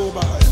October.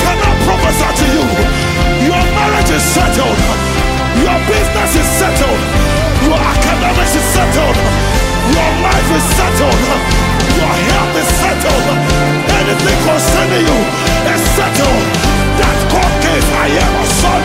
Can I prophesy to you? Your marriage is settled. Your business is settled. Your academics is settled. Your life is settled. Your health is settled. Anything concerning you is settled. That court case, I am a son.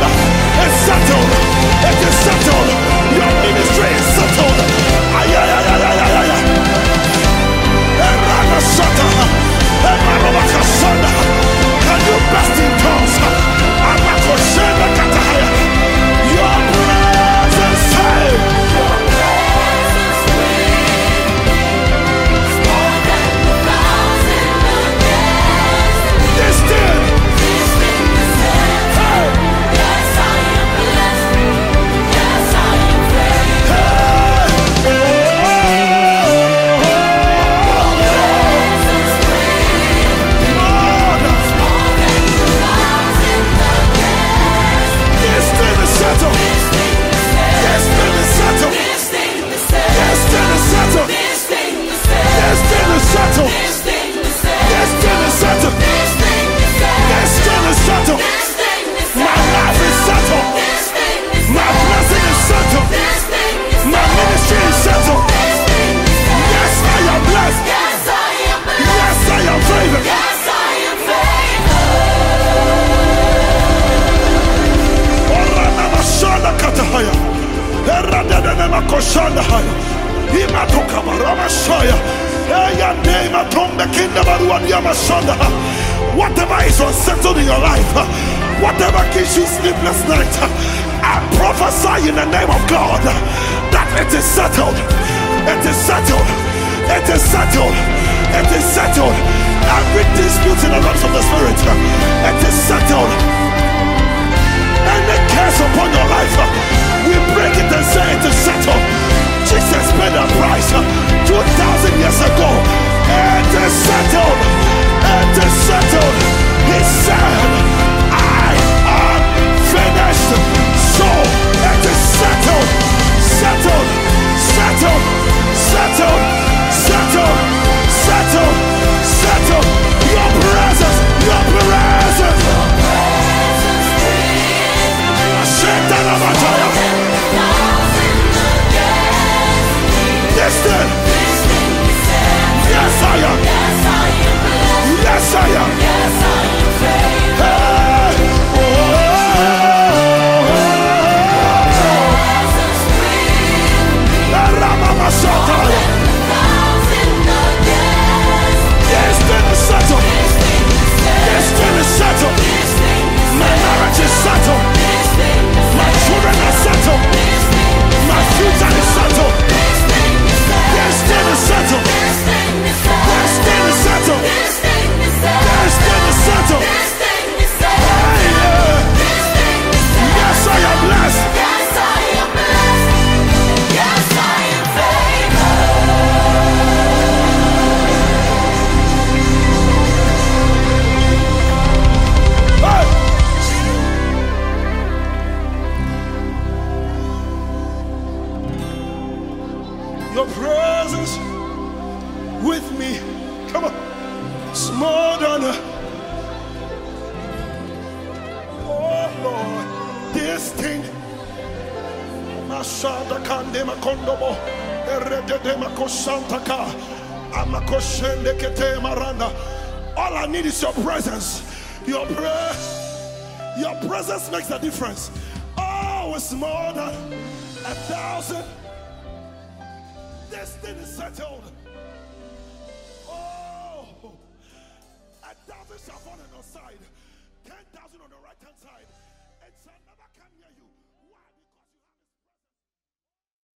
Whatever is unsettled in your life, whatever gives you sleepless night, I prophesy in the name of God that it is settled. It is settled. It is settled. It is settled. Every dispute in the realms of the spirit, more than a. Oh Lord. This thing. Mashada kandema kondobo. Erededema kosantaka. Amakoshende kete maranda. All I need is your presence. Your prayer. Your presence makes a difference. Oh, it's more than a thousand. This thing is settled. Shall fall on your side,